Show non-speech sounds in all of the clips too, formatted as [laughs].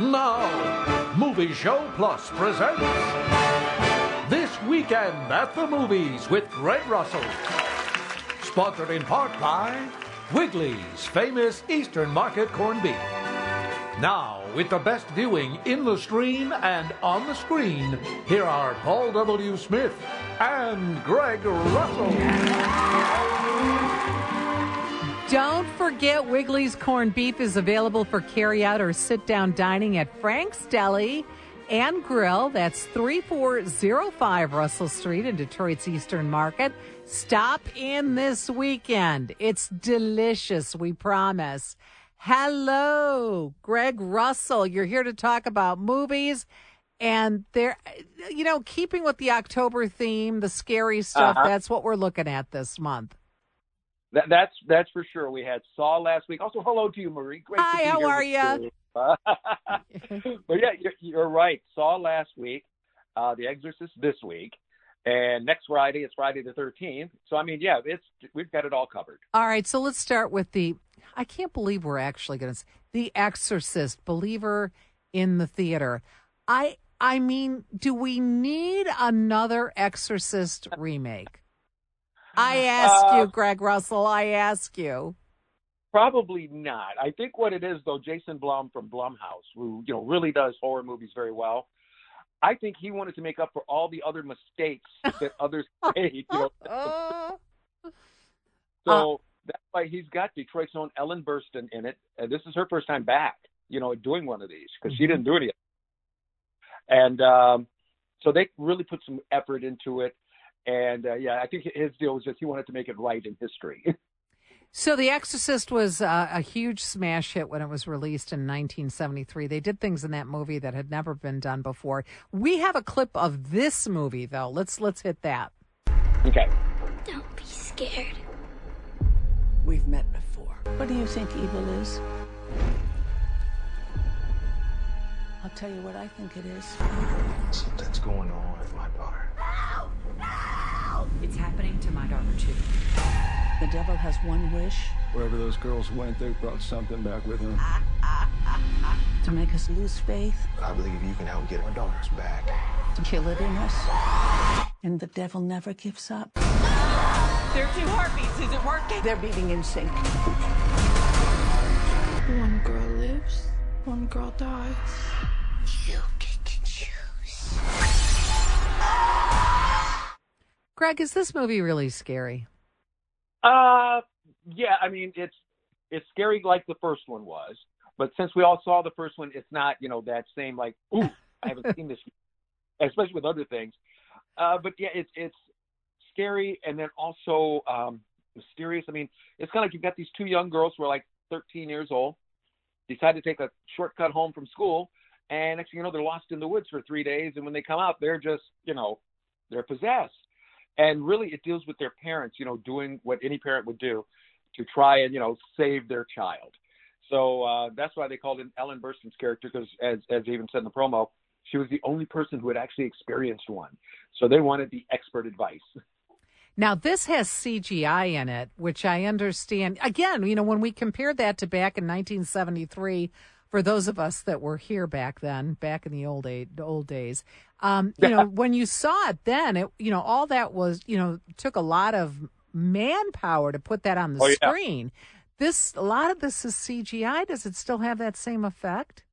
Now, Movie Show Plus presents This Weekend at the Movies with Greg Russell. Sponsored in part by Wigley's famous Eastern Market corned beef. Now, with the best viewing in the stream and on the screen, here are Paul W. Smith and Greg Russell. Don't forget Wigley's corned beef is available for carryout or sit down dining at Frank's Deli and Grill. That's 3405 Russell Street in Detroit's Eastern Market. Stop in this weekend. It's delicious, we promise. Hello, Greg Russell. You're here to talk about movies and they're you know, keeping with the October theme, the scary stuff, Uh-huh. that's what we're looking at this month. That, that's that's for sure. We had Saw last week. Also, hello to you, Marie. Great Hi, to be how are you. [laughs] but yeah, you're, you're right. Saw last week. Uh, the Exorcist this week, and next Friday it's Friday the thirteenth. So I mean, yeah, it's we've got it all covered. All right, so let's start with the. I can't believe we're actually going to the Exorcist believer in the theater. I I mean, do we need another Exorcist remake? I [laughs] ask Uh, you, Greg Russell. I ask you. Probably not. I think what it is though, Jason Blum from Blumhouse, who you know really does horror movies very well. I think he wanted to make up for all the other mistakes that [laughs] others [laughs] made. You know, Oh. So that's why he's got Detroit's own Ellen Burstyn in it. And this is her first time back, you know, doing one of these because she didn't do any. of it. And um, so they really put some effort into it. And uh, yeah, I think his deal was just he wanted to make it right in history. [laughs] So, The Exorcist was uh, a huge smash hit when it was released in 1973. They did things in that movie that had never been done before. We have a clip of this movie, though. Let's let's hit that. okay. Don't be scared. We've met before. What do you think evil is? I'll tell you what I think it is. Something's going on with my daughter. It's happening to my daughter too. The devil has one wish Wherever those girls went, they brought something back with them. to make us lose faith, I believe you can help get our daughters back. to kill it in us. And the devil never gives up. There are two heartbeats. Is it working? They're beating in sync. One girl lives, one girl dies. You Greg, is this movie really scary? Uh, yeah, I mean, it's it's scary like the first one was. But since we all saw the first one, it's not, you know, that same like, ooh, I haven't seen this, [laughs] especially with other things. Uh, but yeah, it's it's scary and then also um, mysterious. I mean, it's kind of like you've got these two young girls who are like 13 years old, decide to take a shortcut home from school, and next thing you know, they're lost in the woods for three days, and when they come out, they're just, you know, they're possessed. And really, it deals with their parents, you know, doing what any parent would do to try and, you know, save their child. So uh, that's why they called in Ellen Burstyn's character because, as as even said in the promo, she was the only person who had actually experienced one. So they wanted the expert advice. [laughs] Now, this has CGI in it, which I understand. Again, you know, when we compared that to back in 1973, for those of us that were here back then, back in the old age, old days, um, you know, when you saw it then, it, you know, all that was, you know, took a lot of manpower to put that on the Oh, yeah. screen. This, a lot of this is CGI. Does it still have that same effect?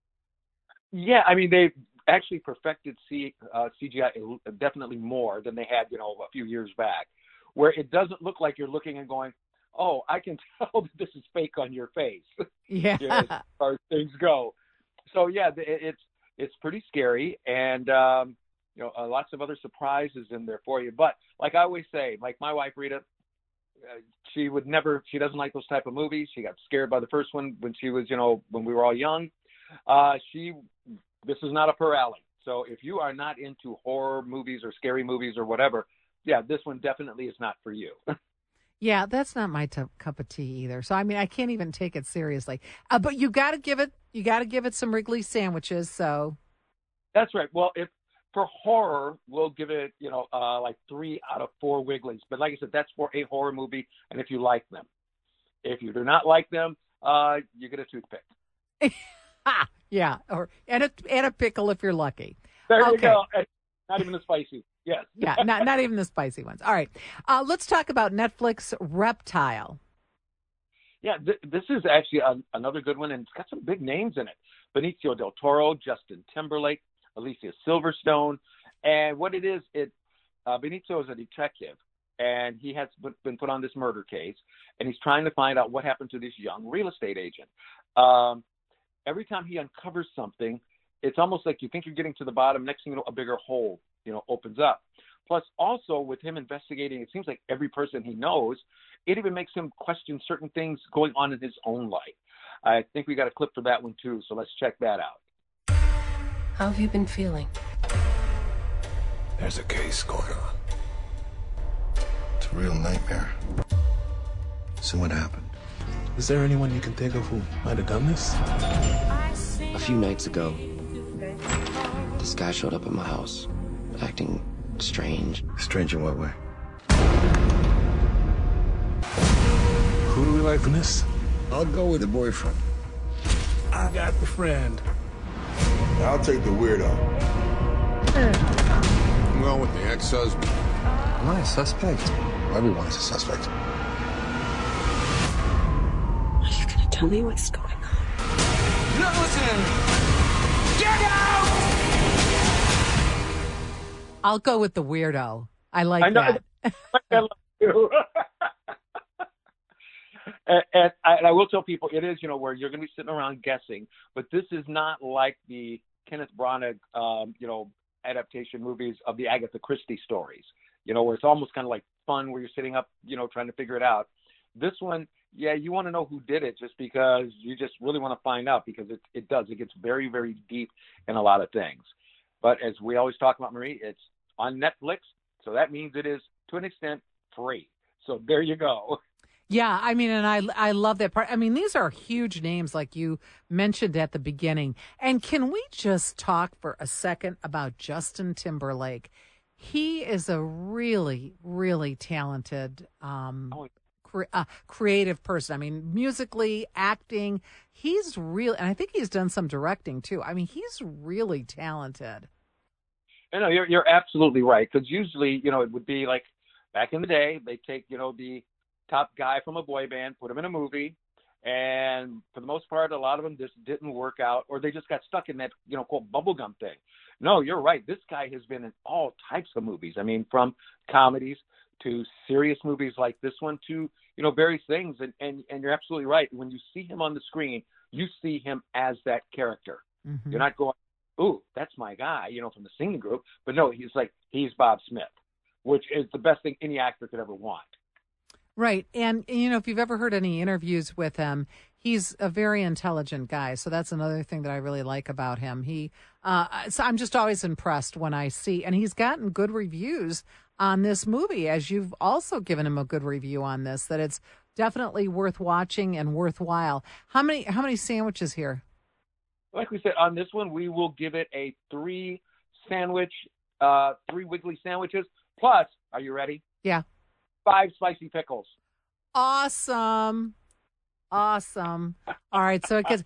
Yeah, I mean they actually perfected C, uh, CGI definitely more than they had, you know, a few years back, where it doesn't look like you're looking and going, "Oh, I can [laughs] tell that this is fake on your face." [laughs] Yeah. you know, as far as things go. So yeah, it, it's it's pretty scary, and um, you know, uh, lots of other surprises in there for you. But like I always say, like my wife Rita, uh, she would never, she doesn't like those type of movies. She got scared by the first one when she was, you know, when we were all young. Uh, she, this is not up her alley. So if you are not into horror movies or scary movies or whatever, yeah, this one definitely is not for you. [laughs] Yeah, that's not my t- cup of tea either. So I mean, I can't even take it seriously. Uh, but you got to give it, you got to give it some Wigley sandwiches. So That's right. Well, if for horror, we'll give it, you know, uh, like three out of four Wigleys. But like I said, that's for a horror movie, and if you like them. If you do not like them, uh, you get a toothpick. ha, [laughs] Yeah, or and a and a pickle if you're lucky. There you go. Not even the spicy. Yes. [laughs] Yeah, not not even the spicy ones. All right, uh, let's talk about Netflix Reptile. Yeah, th- this is actually a, another good one, and it's got some big names in it. Benicio del Toro, Justin Timberlake, Alicia Silverstone, and what it is, it uh, Benicio is a detective, and he has been- been put on this murder case, and he's trying to find out what happened to this young real estate agent. Um, every time he uncovers something, it's almost like you think you're getting to the bottom. Next thing you know, a bigger hole, you know, opens up. Plus, also with him investigating, it seems like every person he knows, it even makes him question certain things going on in his own life. I think we got a clip for that one too, so let's check that out. How have you been feeling? There's a case going on. It's a real nightmare. So what happened? Is there anyone you can think of who might have done this? A few nights ago, this guy showed up at my house, acting strange. Strange in what way? Who do we like from this? I'll go with the boyfriend. I got the friend. I'll take the weirdo. I'm going with the ex-husband. Am I a suspect? Everyone is a suspect. Are you gonna tell me what's going on? I'll go with the weirdo. I like I know. that. [laughs] I love you. [laughs] and, and, I, and I will tell people it is, you know, where you're going to be sitting around guessing, but this is not like the Kenneth Branagh, um, you know, adaptation movies of the Agatha Christie stories, you know, where it's almost kind of like fun where you're sitting up, you know, trying to figure it out. This one, yeah, you want to know who did it just because you just really want to find out because it, it does. It gets very, very deep in a lot of things. But as we always talk about, Marie, it's on Netflix. So that means it is, to an extent, free. So there you go. Yeah, I mean, and I I love that part. I mean, these are huge names, like you mentioned at the beginning. And can we just talk for a second about Justin Timberlake? He is a really, really talented, um, Oh, cre- uh, creative person. I mean, musically, acting, he's real, and I think he's done some directing too. I mean, he's really talented. You know, you're you're absolutely right. Because usually, you know, it would be like back in the day, they take you know the top guy from a boy band, put him in a movie, and for the most part, a lot of them just didn't work out, or they just got stuck in that you know quote bubblegum thing. No, you're right. This guy has been in all types of movies. I mean, from comedies to serious movies like this one to you know various things. And and and you're absolutely right. When you see him on the screen, you see him as that character. Mhm. You're not going, ooh, that's my guy, you know, from the singing group. But no, he's like, he's Bob Smith, which is the best thing any actor could ever want. Right. And, you know, if you've ever heard any interviews with him, he's a very intelligent guy. So that's another thing that I really like about him. He, uh, so I'm just always impressed when I see, and he's gotten good reviews on this movie, as you've also given him a good review on this, that it's definitely worth watching and worthwhile. How many, how many sandwiches here? Like we said, on this one, we will give it a three sandwich, uh, three Wigley sandwiches. Plus, are you ready? Yeah. Five spicy pickles. Awesome. Awesome. All right. So it gets,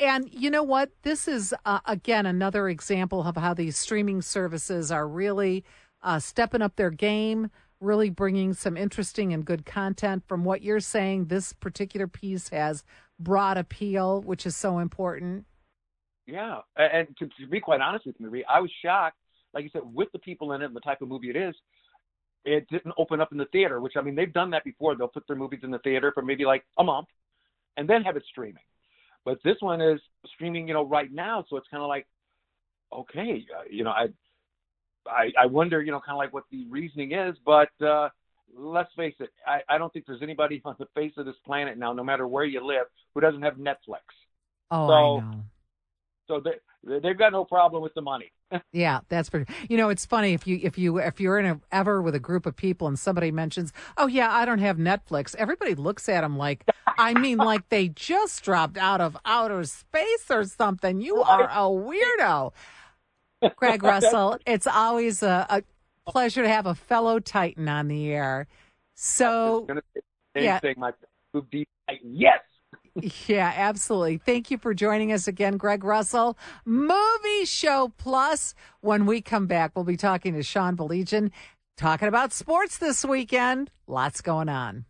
and you know what? This is, uh, again, another example of how these streaming services are really uh, stepping up their game, really bringing some interesting and good content. From what you're saying, this particular piece has broad appeal, which is so important. Yeah, and to, to be quite honest with you, Marie, I was shocked. Like you said, with the people in it and the type of movie it is, it didn't open up in the theater. Which I mean, they've done that before. They'll put their movies in the theater for maybe like a month, and then have it streaming. But this one is streaming, you know, right now. So it's kind of like, okay, uh, you know, I, I, I wonder, you know, kind of like what the reasoning is. But uh, let's face it, I, I don't think there's anybody [laughs] on the face of this planet now, no matter where you live, who doesn't have Netflix. Oh, So- I know. So they they've got no problem with the money. [laughs] Yeah, that's pretty. You know, it's funny if you if you if you're in a ever with a group of people and somebody mentions, "Oh yeah, I don't have Netflix." Everybody looks at them like, [laughs] I mean, like they just dropped out of outer space or something. You are a weirdo, Greg [laughs] Russell. It's always a, a pleasure to have a fellow Titan on the air. So Gonna say the same yeah. thing, my. Yes. [laughs] Yeah, absolutely. Thank you for joining us again, Greg Russell. Movie Show Plus. When we come back, we'll be talking to Sean Baligian, talking about sports this weekend. Lots going on.